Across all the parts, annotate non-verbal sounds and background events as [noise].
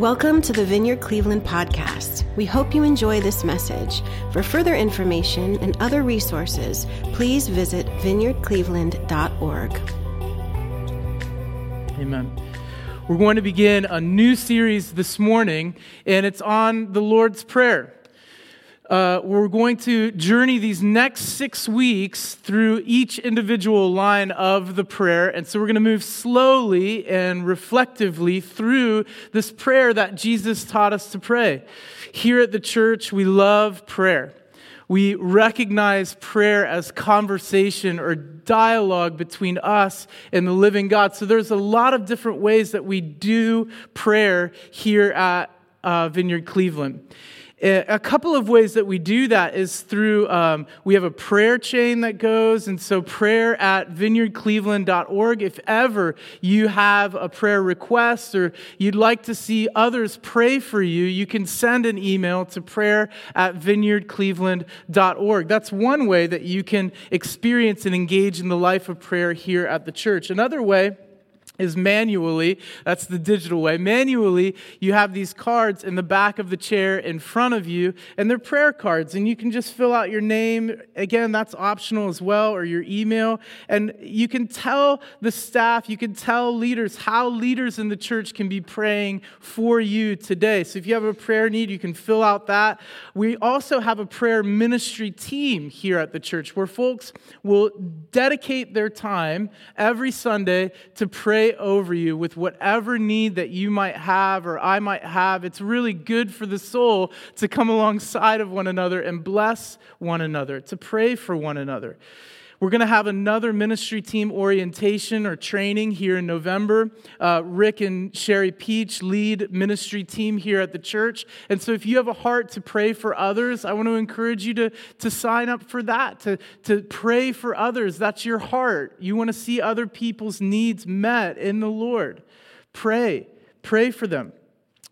Welcome to the Vineyard Cleveland podcast. We hope you enjoy this message. For further information and other resources, please visit vineyardcleveland.org. Amen. We're going to begin a new series this morning, and it's on the Lord's Prayer uh, we're going to journey these next six weeks through each individual line of the prayer. And so we're going to move slowly and reflectively through this prayer that Jesus taught us to pray. Here at the church, we love prayer. We recognize prayer as conversation or dialogue between us and the living God. So there's a lot of different ways that we do prayer here at uh, Vineyard Cleveland. A couple of ways that we do that is through, um, we have a prayer chain that goes, and so prayer at vineyardcleveland.org. If ever you have a prayer request or you'd like to see others pray for you, you can send an email to prayer at vineyardcleveland.org. That's one way that you can experience and engage in the life of prayer here at the church. Another way, is manually, that's the digital way. Manually, you have these cards in the back of the chair in front of you, and they're prayer cards, and you can just fill out your name. Again, that's optional as well, or your email. And you can tell the staff, you can tell leaders how leaders in the church can be praying for you today. So if you have a prayer need, you can fill out that. We also have a prayer ministry team here at the church where folks will dedicate their time every Sunday to pray over you with whatever need that you might have or I might have. It's really good for the soul to come alongside of one another and bless one another, to pray for one another. We're going to have another ministry team orientation or training here in November. Uh, Rick and Sherry Peach lead ministry team here at the church. And so if you have a heart to pray for others, I want to encourage you to, to sign up for that, to, to pray for others. That's your heart. You want to see other people's needs met in the Lord. Pray. Pray for them.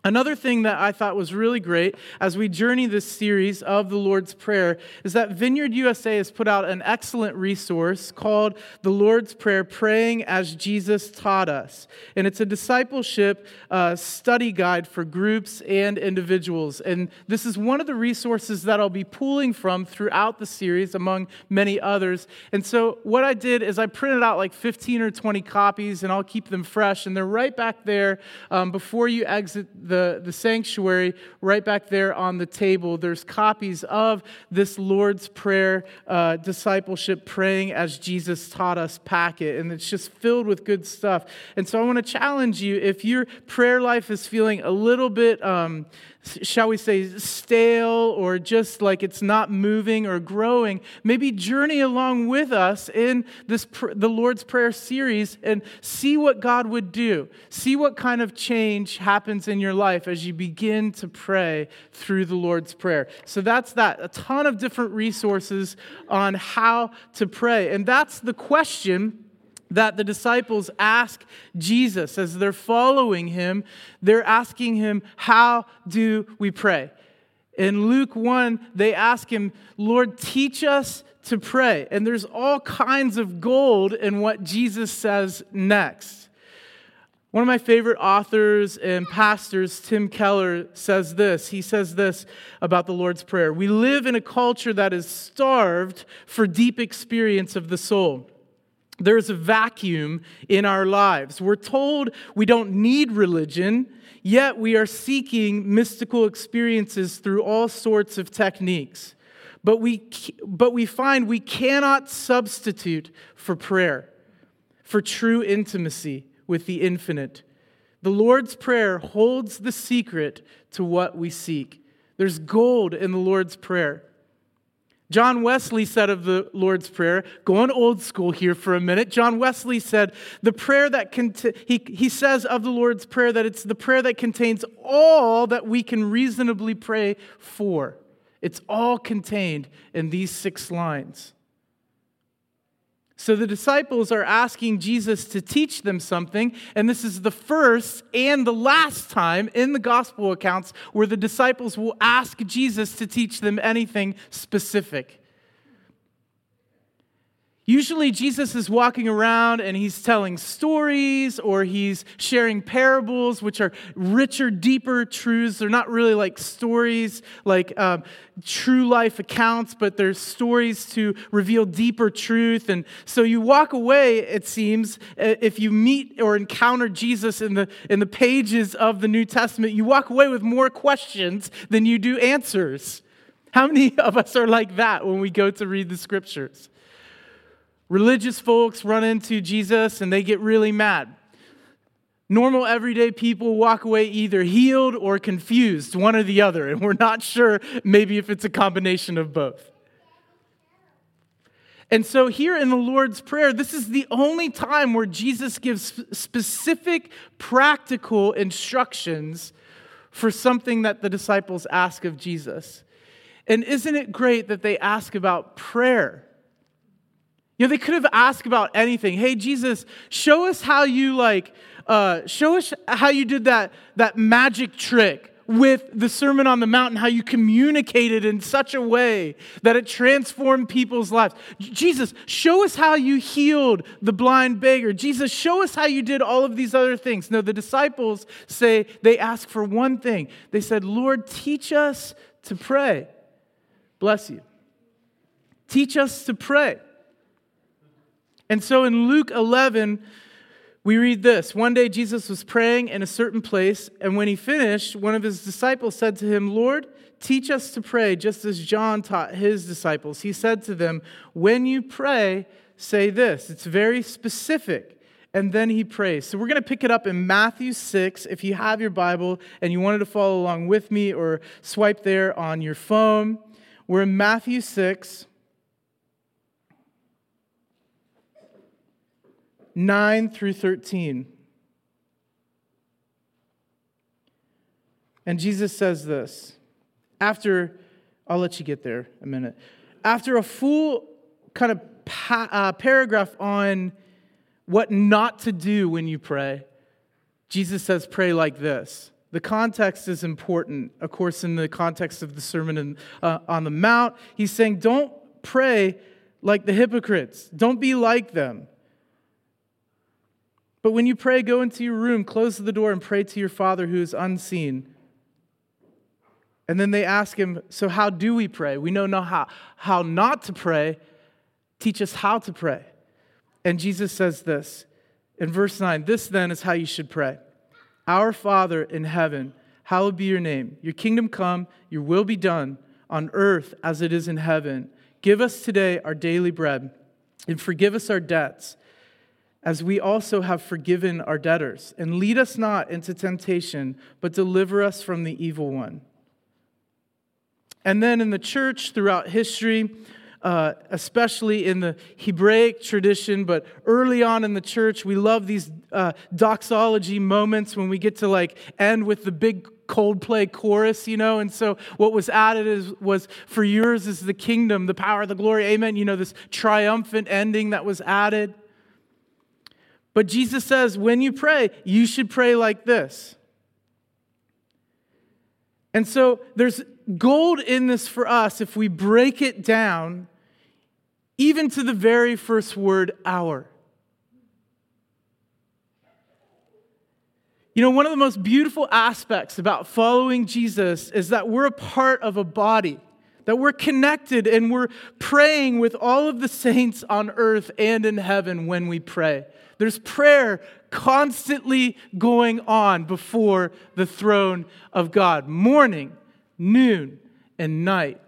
Another thing that I thought was really great as we journey this series of the Lord's Prayer is that Vineyard USA has put out an excellent resource called the Lord's Prayer Praying as Jesus Taught Us. And it's a discipleship uh, study guide for groups and individuals. And this is one of the resources that I'll be pulling from throughout the series, among many others. And so, what I did is I printed out like 15 or 20 copies, and I'll keep them fresh. And they're right back there um, before you exit the, the sanctuary, right back there on the table, there's copies of this Lord's Prayer uh, discipleship praying as Jesus taught us packet. And it's just filled with good stuff. And so I want to challenge you if your prayer life is feeling a little bit um, shall we say, stale or just like it's not moving or growing, maybe journey along with us in this the Lord's Prayer series and see what God would do. See what kind of change happens in your life as you begin to pray through the Lord's Prayer. So that's that. A ton of different resources on how to pray. And that's the question that the disciples ask Jesus as they're following him. They're asking him, How do we pray? In Luke 1, they ask him, Lord, teach us to pray. And there's all kinds of gold in what Jesus says next. One of my favorite authors and pastors, Tim Keller, says this. He says this about the Lord's Prayer We live in a culture that is starved for deep experience of the soul. There's a vacuum in our lives. We're told we don't need religion, yet we are seeking mystical experiences through all sorts of techniques. But we, but we find we cannot substitute for prayer, for true intimacy with the infinite. The Lord's Prayer holds the secret to what we seek. There's gold in the Lord's Prayer. John Wesley said of the Lord's Prayer, going old school here for a minute. John Wesley said, the prayer that cont- he, he says of the Lord's Prayer that it's the prayer that contains all that we can reasonably pray for. It's all contained in these six lines. So the disciples are asking Jesus to teach them something, and this is the first and the last time in the gospel accounts where the disciples will ask Jesus to teach them anything specific. Usually, Jesus is walking around and he's telling stories or he's sharing parables, which are richer, deeper truths. They're not really like stories, like um, true life accounts, but they're stories to reveal deeper truth. And so you walk away, it seems, if you meet or encounter Jesus in the, in the pages of the New Testament, you walk away with more questions than you do answers. How many of us are like that when we go to read the scriptures? Religious folks run into Jesus and they get really mad. Normal, everyday people walk away either healed or confused, one or the other, and we're not sure maybe if it's a combination of both. And so, here in the Lord's Prayer, this is the only time where Jesus gives specific practical instructions for something that the disciples ask of Jesus. And isn't it great that they ask about prayer? You know, they could have asked about anything. Hey, Jesus, show us how you like, uh, show us how you did that, that magic trick with the Sermon on the Mount and how you communicated in such a way that it transformed people's lives. Jesus, show us how you healed the blind beggar. Jesus, show us how you did all of these other things. No, the disciples say, they ask for one thing. They said, Lord, teach us to pray. Bless you. Teach us to pray. And so in Luke 11, we read this One day Jesus was praying in a certain place, and when he finished, one of his disciples said to him, Lord, teach us to pray just as John taught his disciples. He said to them, When you pray, say this. It's very specific. And then he prays. So we're going to pick it up in Matthew 6. If you have your Bible and you wanted to follow along with me or swipe there on your phone, we're in Matthew 6. 9 through 13. And Jesus says this after, I'll let you get there a minute. After a full kind of pa- uh, paragraph on what not to do when you pray, Jesus says, pray like this. The context is important. Of course, in the context of the Sermon in, uh, on the Mount, he's saying, don't pray like the hypocrites, don't be like them. But when you pray, go into your room, close the door, and pray to your Father who is unseen. And then they ask him, So how do we pray? We know not how, how not to pray. Teach us how to pray. And Jesus says this in verse 9 This then is how you should pray Our Father in heaven, hallowed be your name. Your kingdom come, your will be done on earth as it is in heaven. Give us today our daily bread and forgive us our debts as we also have forgiven our debtors. And lead us not into temptation, but deliver us from the evil one. And then in the church throughout history, uh, especially in the Hebraic tradition, but early on in the church, we love these uh, doxology moments when we get to like end with the big Coldplay chorus, you know. And so what was added is was for yours is the kingdom, the power, the glory, amen. You know this triumphant ending that was added. But Jesus says, when you pray, you should pray like this. And so there's gold in this for us if we break it down, even to the very first word, our. You know, one of the most beautiful aspects about following Jesus is that we're a part of a body, that we're connected and we're praying with all of the saints on earth and in heaven when we pray. There's prayer constantly going on before the throne of God, morning, noon, and night.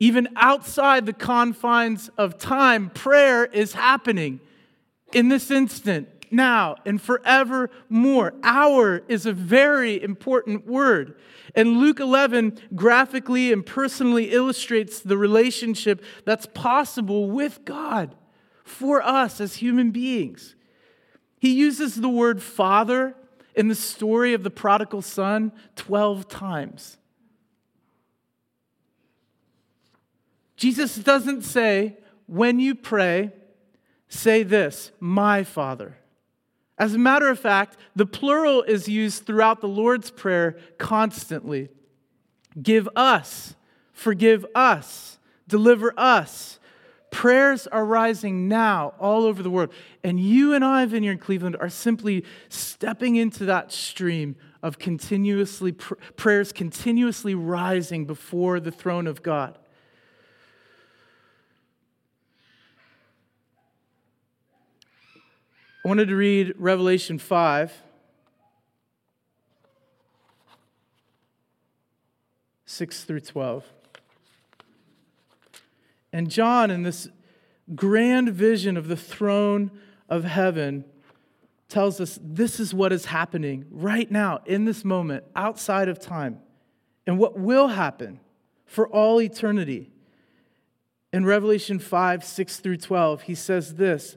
Even outside the confines of time, prayer is happening in this instant, now, and forevermore. Our is a very important word. And Luke 11 graphically and personally illustrates the relationship that's possible with God for us as human beings. He uses the word father in the story of the prodigal son 12 times. Jesus doesn't say, when you pray, say this, my father. As a matter of fact, the plural is used throughout the Lord's Prayer constantly. Give us, forgive us, deliver us, Prayers are rising now all over the world. And you and I, Vineyard Cleveland, are simply stepping into that stream of continuously pr- prayers continuously rising before the throne of God. I wanted to read Revelation 5. 6 through 12. And John, in this grand vision of the throne of heaven, tells us this is what is happening right now, in this moment, outside of time, and what will happen for all eternity. In Revelation 5 6 through 12, he says this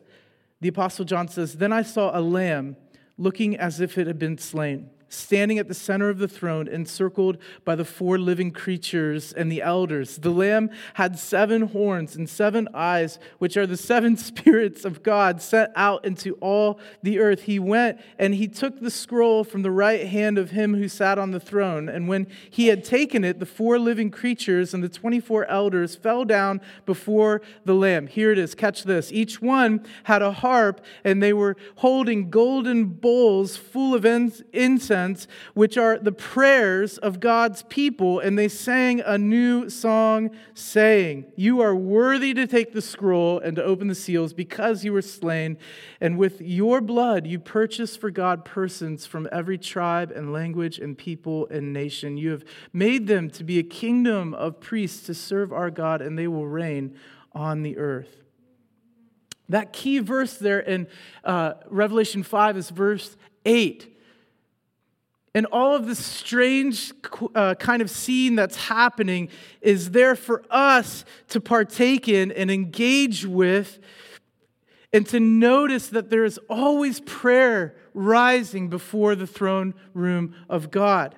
The Apostle John says, Then I saw a lamb looking as if it had been slain standing at the center of the throne, encircled by the four living creatures and the elders. The Lamb had seven horns and seven eyes, which are the seven [laughs] spirits of God sent out into all the earth. He went and he took the scroll from the right hand of him who sat on the throne. And when he had taken it, the four living creatures and the 24 elders fell down before the Lamb. Here it is, catch this. Each one had a harp, and they were holding golden bowls full of incense which are the prayers of God's people, and they sang a new song, saying, You are worthy to take the scroll and to open the seals because you were slain, and with your blood you purchased for God persons from every tribe and language and people and nation. You have made them to be a kingdom of priests to serve our God, and they will reign on the earth. That key verse there in uh, Revelation 5 is verse 8 and all of this strange uh, kind of scene that's happening is there for us to partake in and engage with, and to notice that there is always prayer rising before the throne room of God.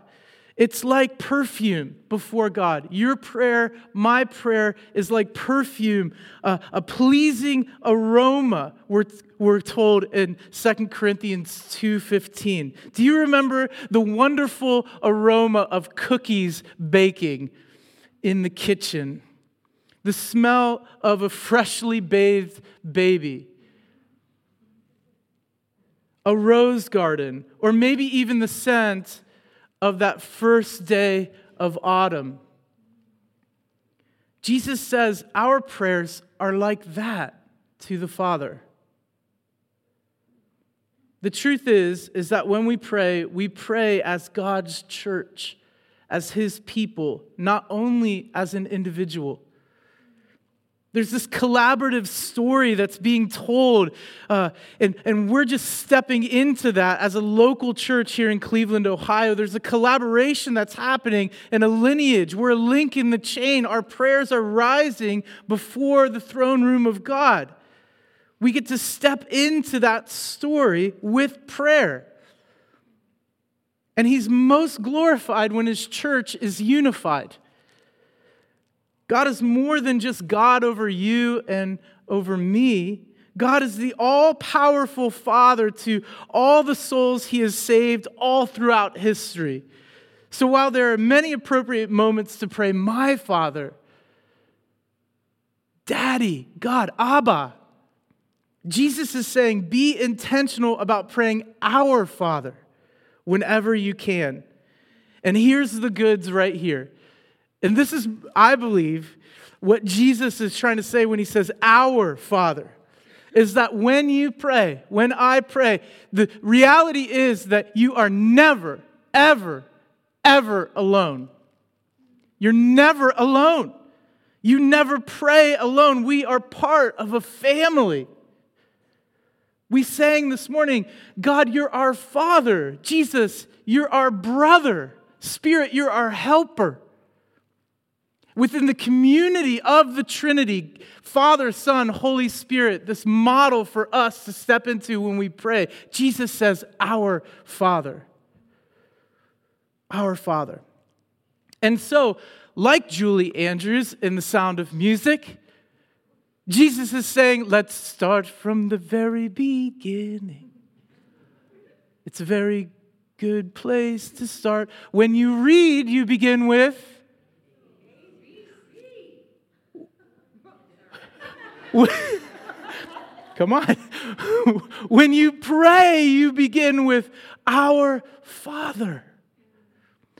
It's like perfume before God. Your prayer, my prayer, is like perfume, uh, a pleasing aroma, we're, we're told in 2 Corinthians 2.15. Do you remember the wonderful aroma of cookies baking in the kitchen? The smell of a freshly bathed baby a rose garden, or maybe even the scent of that first day of autumn. Jesus says our prayers are like that to the Father. The truth is is that when we pray, we pray as God's church, as his people, not only as an individual. There's this collaborative story that's being told, uh, and, and we're just stepping into that as a local church here in Cleveland, Ohio. There's a collaboration that's happening and a lineage. We're a link in the chain. Our prayers are rising before the throne room of God. We get to step into that story with prayer. And He's most glorified when His church is unified. God is more than just God over you and over me. God is the all powerful Father to all the souls He has saved all throughout history. So while there are many appropriate moments to pray, my Father, Daddy, God, Abba, Jesus is saying, be intentional about praying our Father whenever you can. And here's the goods right here and this is, I believe, what Jesus is trying to say when he says, Our Father. Is that when you pray, when I pray, the reality is that you are never, ever, ever alone. You're never alone. You never pray alone. We are part of a family. We sang this morning, God, you're our Father. Jesus, you're our brother. Spirit, you're our helper within the community of the Trinity, Father, Son, Holy Spirit, this model for us to step into when we pray. Jesus says, Our Father. Our Father. And so, like Julie Andrews in The Sound of Music, Jesus is saying, Let's start from the very beginning. It's a very good place to start. When you read, you begin with [laughs] Come on. [laughs] when you pray, you begin with our Father.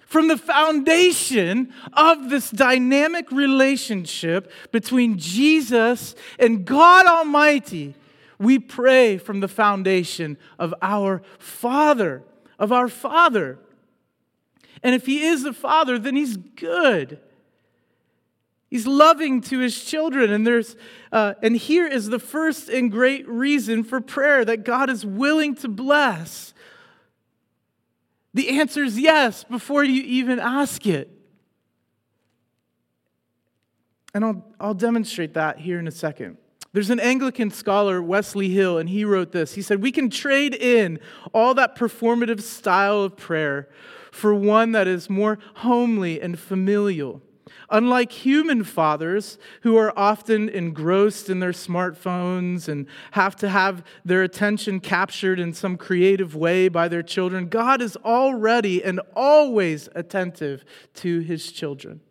From the foundation of this dynamic relationship between Jesus and God Almighty, we pray from the foundation of our Father, of our Father. And if He is the Father, then He's good. He's loving to his children, and there's, uh, and here is the first and great reason for prayer that God is willing to bless. The answer is yes before you even ask it. And I'll, I'll demonstrate that here in a second. There's an Anglican scholar, Wesley Hill, and he wrote this. He said, We can trade in all that performative style of prayer for one that is more homely and familial. Unlike human fathers who are often engrossed in their smartphones and have to have their attention captured in some creative way by their children, God is already and always attentive to his children.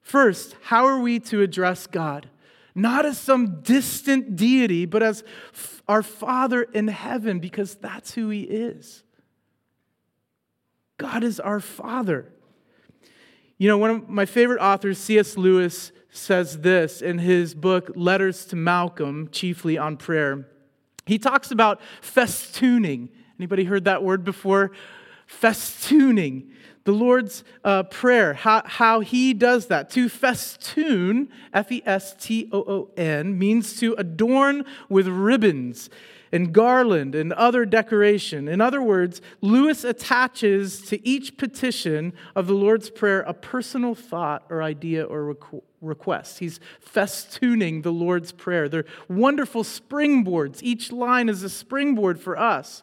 First, how are we to address God? Not as some distant deity, but as our Father in heaven, because that's who he is. God is our Father. You know, one of my favorite authors, C.S. Lewis, says this in his book, Letters to Malcolm, chiefly on prayer. He talks about festooning. Anybody heard that word before? Festooning. The Lord's uh, Prayer, how, how he does that. To festoon, F E S T O O N, means to adorn with ribbons and garland and other decoration. In other words, Lewis attaches to each petition of the Lord's Prayer a personal thought or idea or requ- request. He's festooning the Lord's Prayer. They're wonderful springboards. Each line is a springboard for us.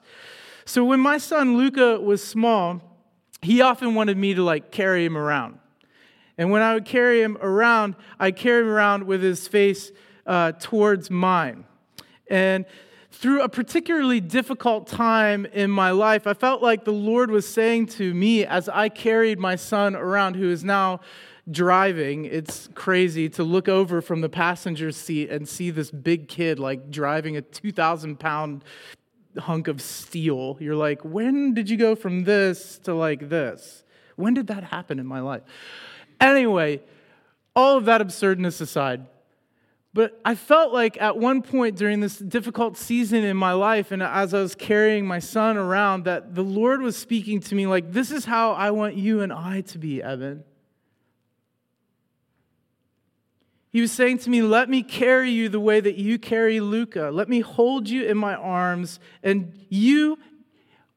So when my son Luca was small, he often wanted me to like carry him around. And when I would carry him around, I'd carry him around with his face uh, towards mine. And through a particularly difficult time in my life, I felt like the Lord was saying to me as I carried my son around, who is now driving. It's crazy to look over from the passenger seat and see this big kid like driving a 2,000 pound hunk of steel. You're like, when did you go from this to like this? When did that happen in my life? Anyway, all of that absurdness aside, but I felt like at one point during this difficult season in my life, and as I was carrying my son around, that the Lord was speaking to me like, This is how I want you and I to be, Evan. He was saying to me, Let me carry you the way that you carry Luca. Let me hold you in my arms. And you,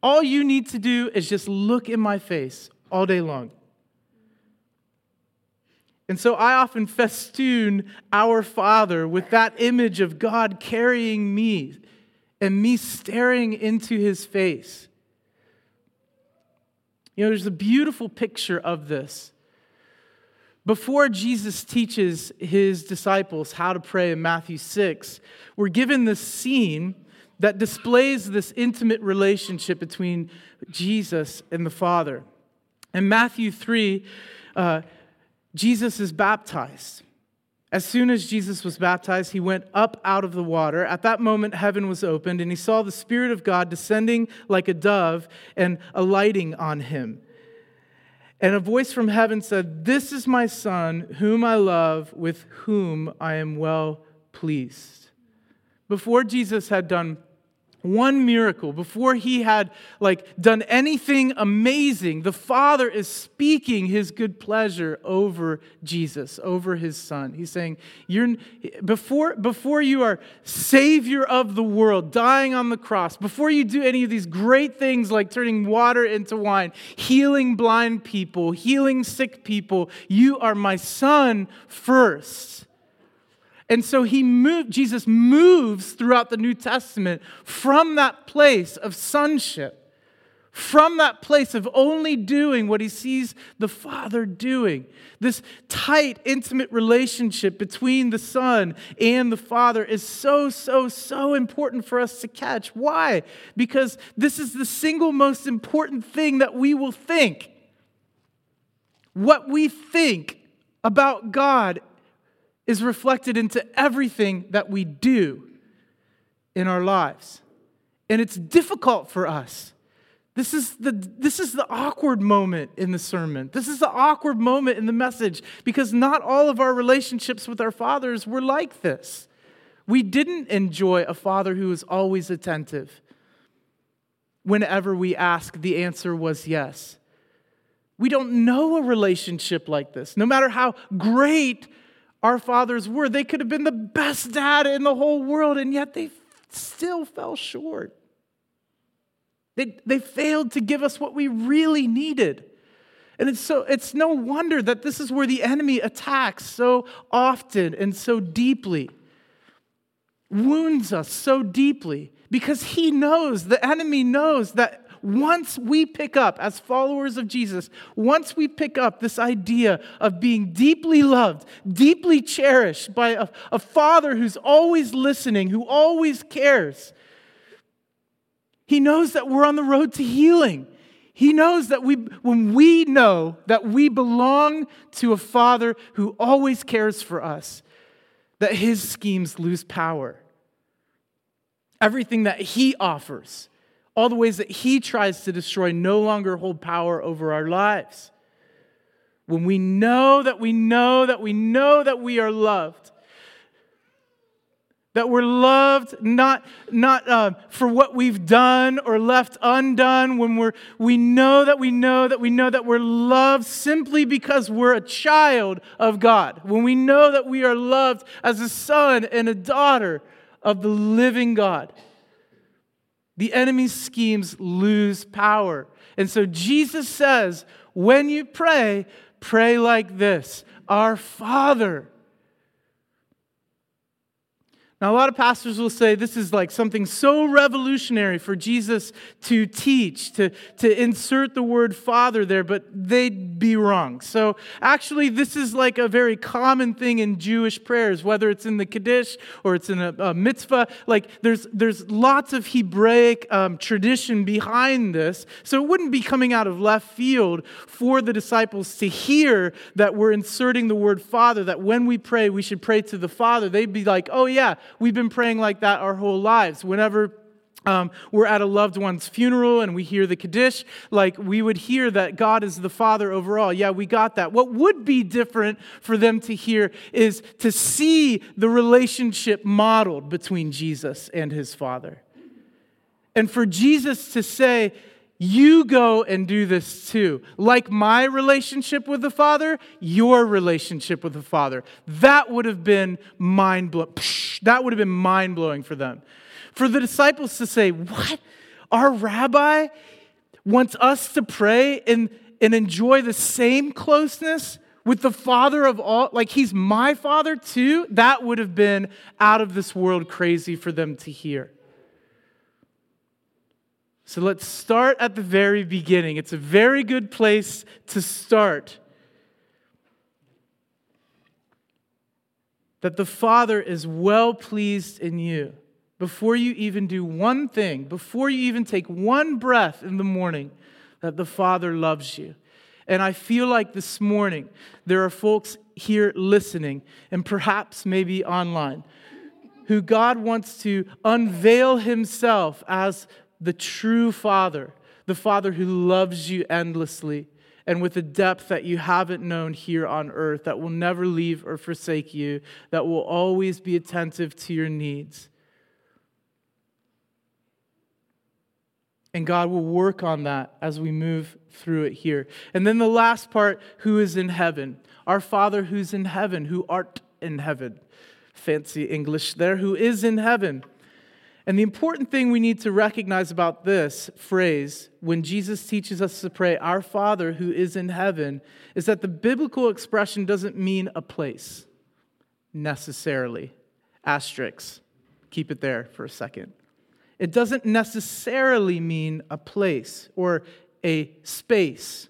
all you need to do is just look in my face all day long. And so I often festoon our Father with that image of God carrying me and me staring into his face. You know, there's a beautiful picture of this. Before Jesus teaches his disciples how to pray in Matthew 6, we're given this scene that displays this intimate relationship between Jesus and the Father. In Matthew 3, uh, Jesus is baptized. As soon as Jesus was baptized, he went up out of the water. At that moment, heaven was opened, and he saw the Spirit of God descending like a dove and alighting on him. And a voice from heaven said, This is my Son, whom I love, with whom I am well pleased. Before Jesus had done one miracle. Before he had like done anything amazing the father is speaking his good pleasure over jesus over his son. He's saying you're before before you are savior of the world dying on the cross before you do any of these great things like turning water into wine healing blind people healing sick people you are my son first and so he moved, Jesus moves throughout the New Testament from that place of sonship, from that place of only doing what he sees the Father doing. This tight, intimate relationship between the Son and the Father is so, so, so important for us to catch. Why? Because this is the single most important thing that we will think. What we think about God is reflected into everything that we do in our lives. And it's difficult for us. This is, the, this is the awkward moment in the sermon. This is the awkward moment in the message because not all of our relationships with our fathers were like this. We didn't enjoy a father who was always attentive. Whenever we asked, the answer was yes. We don't know a relationship like this. No matter how great our fathers were, they could have been the best dad in the whole world, and yet they still fell short. They, they failed to give us what we really needed. And it's, so, it's no wonder that this is where the enemy attacks so often and so deeply, wounds us so deeply, because he knows, the enemy knows that once we pick up, as followers of Jesus, once we pick up this idea of being deeply loved, deeply cherished by a, a father who's always listening, who always cares, he knows that we're on the road to healing. He knows that we, when we know that we belong to a Father who always cares for us, that his schemes lose power. Everything that he offers all the ways that he tries to destroy no longer hold power over our lives. When we know that we know that we know that we are loved, that we're loved not, not uh, for what we've done or left undone, when we're, we know that we know that we know that we're loved simply because we're a child of God, when we know that we are loved as a son and a daughter of the living God the enemy's schemes lose power. And so Jesus says, when you pray, pray like this Our Father now, a lot of pastors will say this is like something so revolutionary for Jesus to teach, to, to insert the word father there, but they'd be wrong. So, actually, this is like a very common thing in Jewish prayers, whether it's in the Kaddish or it's in a, a mitzvah. Like, there's, there's lots of Hebraic um, tradition behind this. So, it wouldn't be coming out of left field for the disciples to hear that we're inserting the word father, that when we pray, we should pray to the Father. They'd be like, oh, yeah We've been praying like that our whole lives. Whenever um, we're at a loved one's funeral and we hear the Kaddish, like we would hear that God is the Father overall. Yeah, we got that. What would be different for them to hear is to see the relationship modeled between Jesus and his Father. And for Jesus to say, you go and do this too. Like my relationship with the Father, your relationship with the Father. That would have been mind blowing. That would have been mind blowing for them. For the disciples to say, What? Our rabbi wants us to pray and, and enjoy the same closeness with the Father of all, like he's my Father too? That would have been out of this world crazy for them to hear. So let's start at the very beginning. It's a very good place to start. That the Father is well pleased in you before you even do one thing, before you even take one breath in the morning, that the Father loves you. And I feel like this morning there are folks here listening, and perhaps maybe online, who God wants to unveil Himself as the true Father, the Father who loves you endlessly and with a depth that you haven't known here on earth, that will never leave or forsake you, that will always be attentive to your needs. And God will work on that as we move through it here. And then the last part who is in heaven? Our Father who's in heaven, who art in heaven. Fancy English there, who is in heaven. And the important thing we need to recognize about this phrase, when Jesus teaches us to pray, Our Father who is in heaven, is that the biblical expression doesn't mean a place necessarily. Asterisks. Keep it there for a second. It doesn't necessarily mean a place or a space,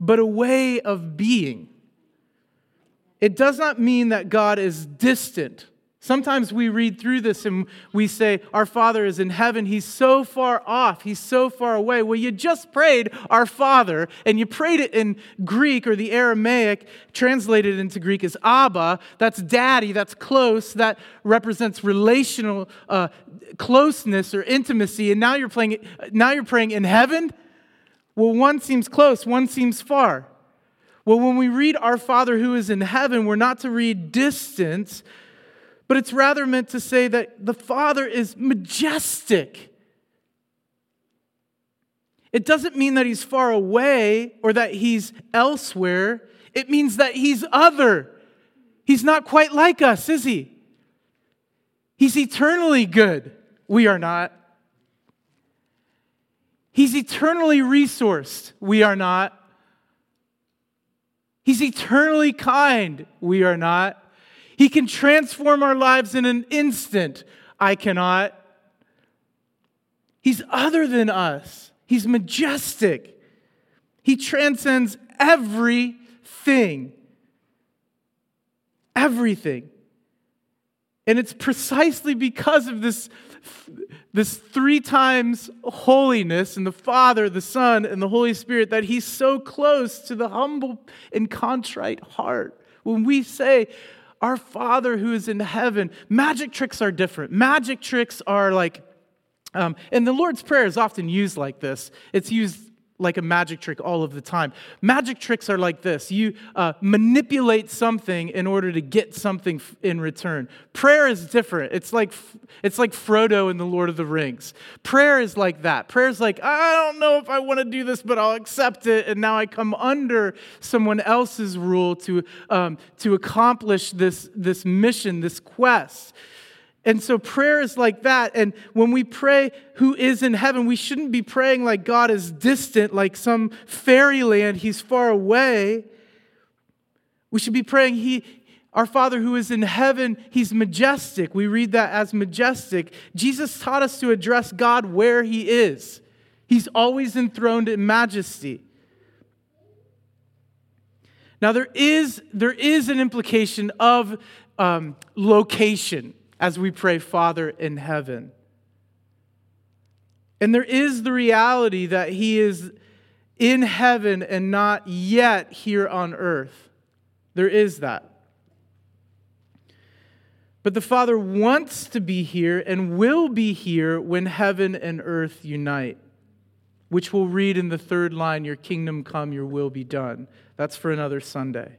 but a way of being. It does not mean that God is distant Sometimes we read through this and we say, Our Father is in heaven. He's so far off. He's so far away. Well, you just prayed, Our Father, and you prayed it in Greek or the Aramaic, translated into Greek as Abba. That's daddy. That's close. That represents relational uh, closeness or intimacy. And now you're, playing, now you're praying in heaven? Well, one seems close, one seems far. Well, when we read Our Father who is in heaven, we're not to read distance but it's rather meant to say that the Father is majestic. It doesn't mean that he's far away or that he's elsewhere. It means that he's other. He's not quite like us, is he? He's eternally good. We are not. He's eternally resourced. We are not. He's eternally kind. We are not. He can transform our lives in an instant. I cannot. He's other than us, He's majestic. He transcends everything. Everything. And it's precisely because of this, this three times holiness in the Father, the Son, and the Holy Spirit that He's so close to the humble and contrite heart. When we say, our Father who is in heaven. Magic tricks are different. Magic tricks are like, um, and the Lord's Prayer is often used like this. It's used like a magic trick all of the time. Magic tricks are like this you uh, manipulate something in order to get something in return. Prayer is different. It's like, it's like Frodo in The Lord of the Rings. Prayer is like that. Prayer is like, I don't know if I want to do this, but I'll accept it. And now I come under someone else's rule to, um, to accomplish this, this mission, this quest. And so prayer is like that. And when we pray, who is in heaven, we shouldn't be praying like God is distant, like some fairyland, he's far away. We should be praying, He, our Father who is in heaven, He's majestic. We read that as majestic. Jesus taught us to address God where He is. He's always enthroned in majesty. Now, there is, there is an implication of um, location as we pray, Father in heaven. And there is the reality that He is in heaven and not yet here on earth. There is that. But the Father wants to be here and will be here when heaven and earth unite, which we'll read in the third line Your kingdom come, your will be done. That's for another Sunday.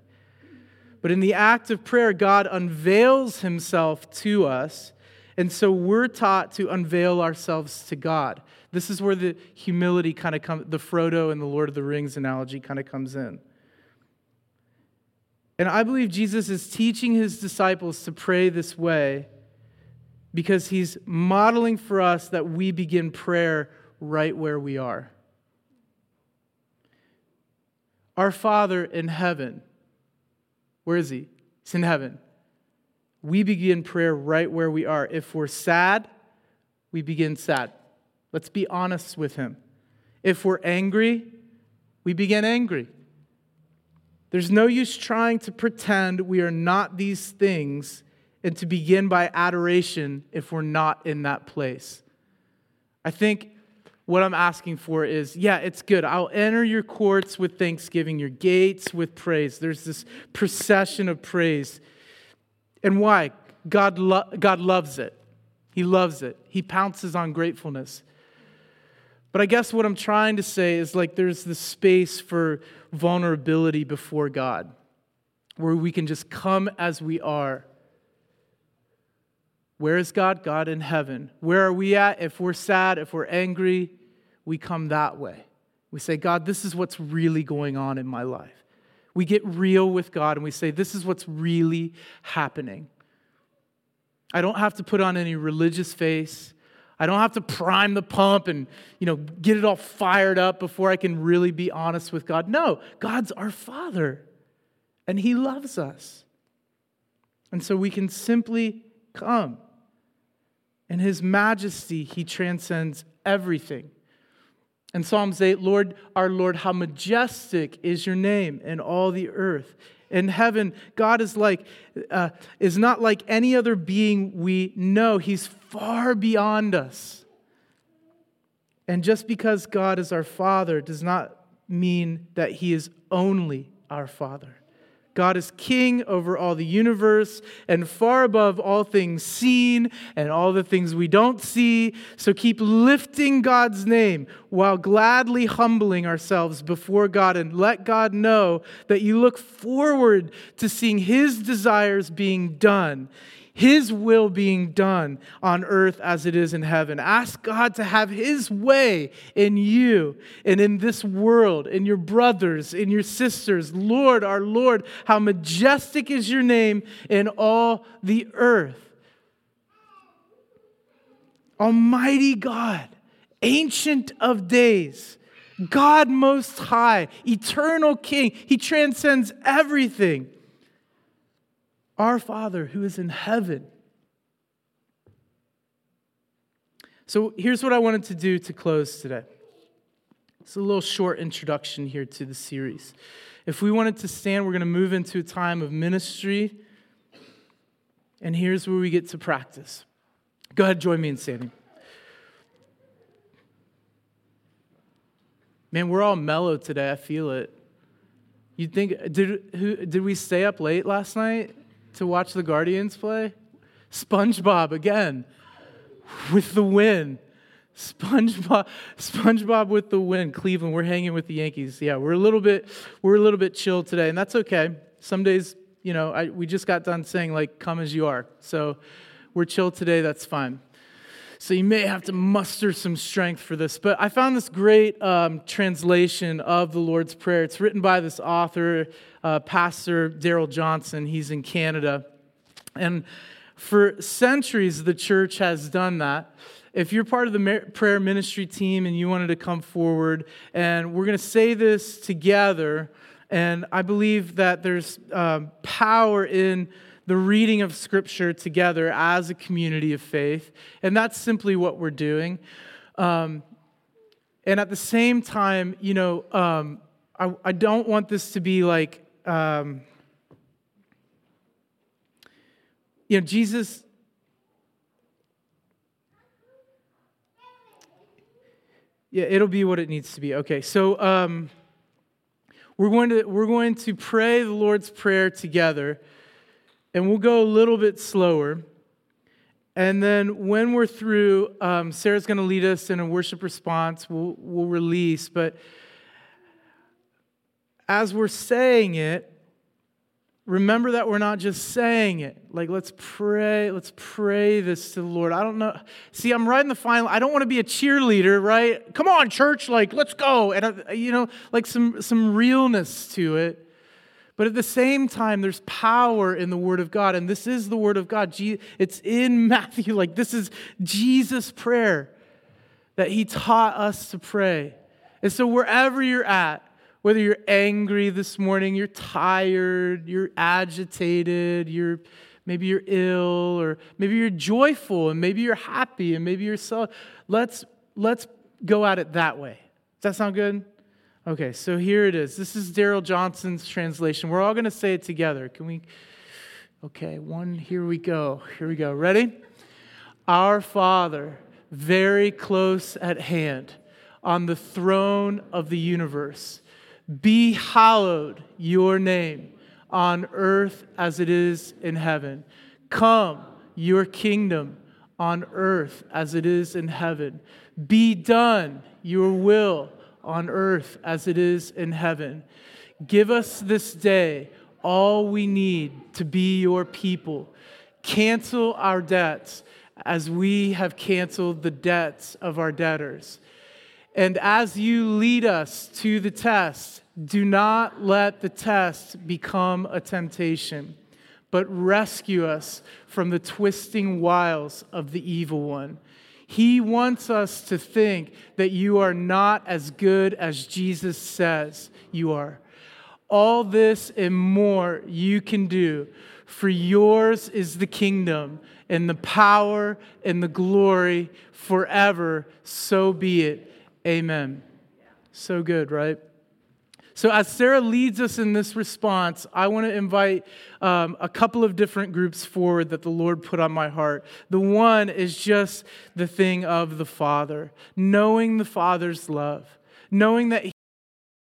But in the act of prayer, God unveils himself to us. And so we're taught to unveil ourselves to God. This is where the humility kind of comes, the Frodo and the Lord of the Rings analogy kind of comes in. And I believe Jesus is teaching his disciples to pray this way because he's modeling for us that we begin prayer right where we are. Our Father in heaven, where is he? He's in heaven. We begin prayer right where we are. If we're sad, we begin sad. Let's be honest with him. If we're angry, we begin angry. There's no use trying to pretend we are not these things and to begin by adoration if we're not in that place. I think what I'm asking for is yeah, it's good. I'll enter your courts with thanksgiving, your gates with praise. There's this procession of praise. And why? God, lo- God loves it. He loves it. He pounces on gratefulness. But I guess what I'm trying to say is like there's this space for vulnerability before God where we can just come as we are where is God? God in heaven. Where are we at? If we're sad, if we're angry, we come that way. We say, God, this is what's really going on in my life. We get real with God and we say, this is what's really happening. I don't have to put on any religious face. I don't have to prime the pump and, you know, get it all fired up before I can really be honest with God. No, God's our Father and He loves us. And so we can simply come. In his majesty, he transcends everything. In Psalms 8, Lord, our Lord, how majestic is your name in all the earth. In heaven, God is like uh, is not like any other being we know. He's far beyond us. And just because God is our Father does not mean that He is only our Father. God is king over all the universe and far above all things seen and all the things we don't see. So keep lifting God's name while gladly humbling ourselves before God and let God know that you look forward to seeing his desires being done his will being done on earth as it is in heaven. Ask God to have His way in you and in this world, in your brothers, in your sisters. Lord, our Lord, how majestic is your name in all the earth. Almighty God, ancient of days. God most high, eternal King. He transcends everything. Our Father who is in heaven. So here's what I wanted to do to close today. It's a little short introduction here to the series. If we wanted to stand, we're going to move into a time of ministry. And here's where we get to practice. Go ahead, join me in standing. Man, we're all mellow today. I feel it. You think did who, did we stay up late last night? To watch the Guardians play? SpongeBob again with the win. SpongeBob, SpongeBob with the win. Cleveland, we're hanging with the Yankees. Yeah, we're a little bit, we're a little bit chilled today, and that's okay. Some days, you know, I, we just got done saying like, "Come as you are." So we're chilled today. That's fine. So you may have to muster some strength for this. But I found this great um, translation of the Lord's Prayer. It's written by this author, uh, Pastor Darrell Johnson. He's in Canada. And for centuries, the church has done that. If you're part of the prayer ministry team and you wanted to come forward, and we're going to say this together, and I believe that there's um, power in the reading of Scripture together as a community of faith. And that's simply what we're doing. Um, and at the same time, you know, um, I, I, don't want this to be like, um, you know, Jesus. Yeah, it'll be what it needs to be. Okay, so um, we're going to we're going to pray the Lord's prayer together and we'll go a little bit slower. And then when we're through, um, Sarah's going to lead us in a worship response. We'll, we'll release. But as we're saying it, remember that we're not just saying it. Like, let's pray, let's pray this to the Lord. I don't know. See, I'm in the final. I don't want to be a cheerleader, right? Come on, church, like, let's go. And, uh, you know, like some, some realness to it. But at the same time, there's power in the Word of God. And this is the Word of God. It's in [laughs] Matthew. Like, this is Jesus' prayer that He taught us to pray. And so, wherever you're at, whether you're angry this morning, you're tired, you're agitated, you're maybe you're ill, or maybe you're joyful, and maybe you're happy, and maybe you're so. Let's let's go at it that way. Does that sound good? Okay, so here it is. This is Darrell Johnson's translation. We're all going to say it together. Can we? Okay, one, here we go. Here we go. Ready? Our Father, very close at hand, on the throne of the universe, be hallowed your name on earth as it is in heaven. Come, your kingdom on earth as it is in heaven. Be done your will on earth as it is in heaven. Give us this day all we need to be your people. Cancel our debts as we have canceled the debts of our debtors. And as you lead us to the test, do not let the test become a temptation, but rescue us from the twisting wiles of the evil one. He wants us to think that you are not as good as Jesus says you are. All this and more you can do, for yours is the kingdom and the power and the glory forever. So be it. Amen. So good, right? So, as Sarah leads us in this response, I want to invite um, a couple of different groups forward that the Lord put on my heart. The one is just the thing of the Father, knowing the Father's love knowing that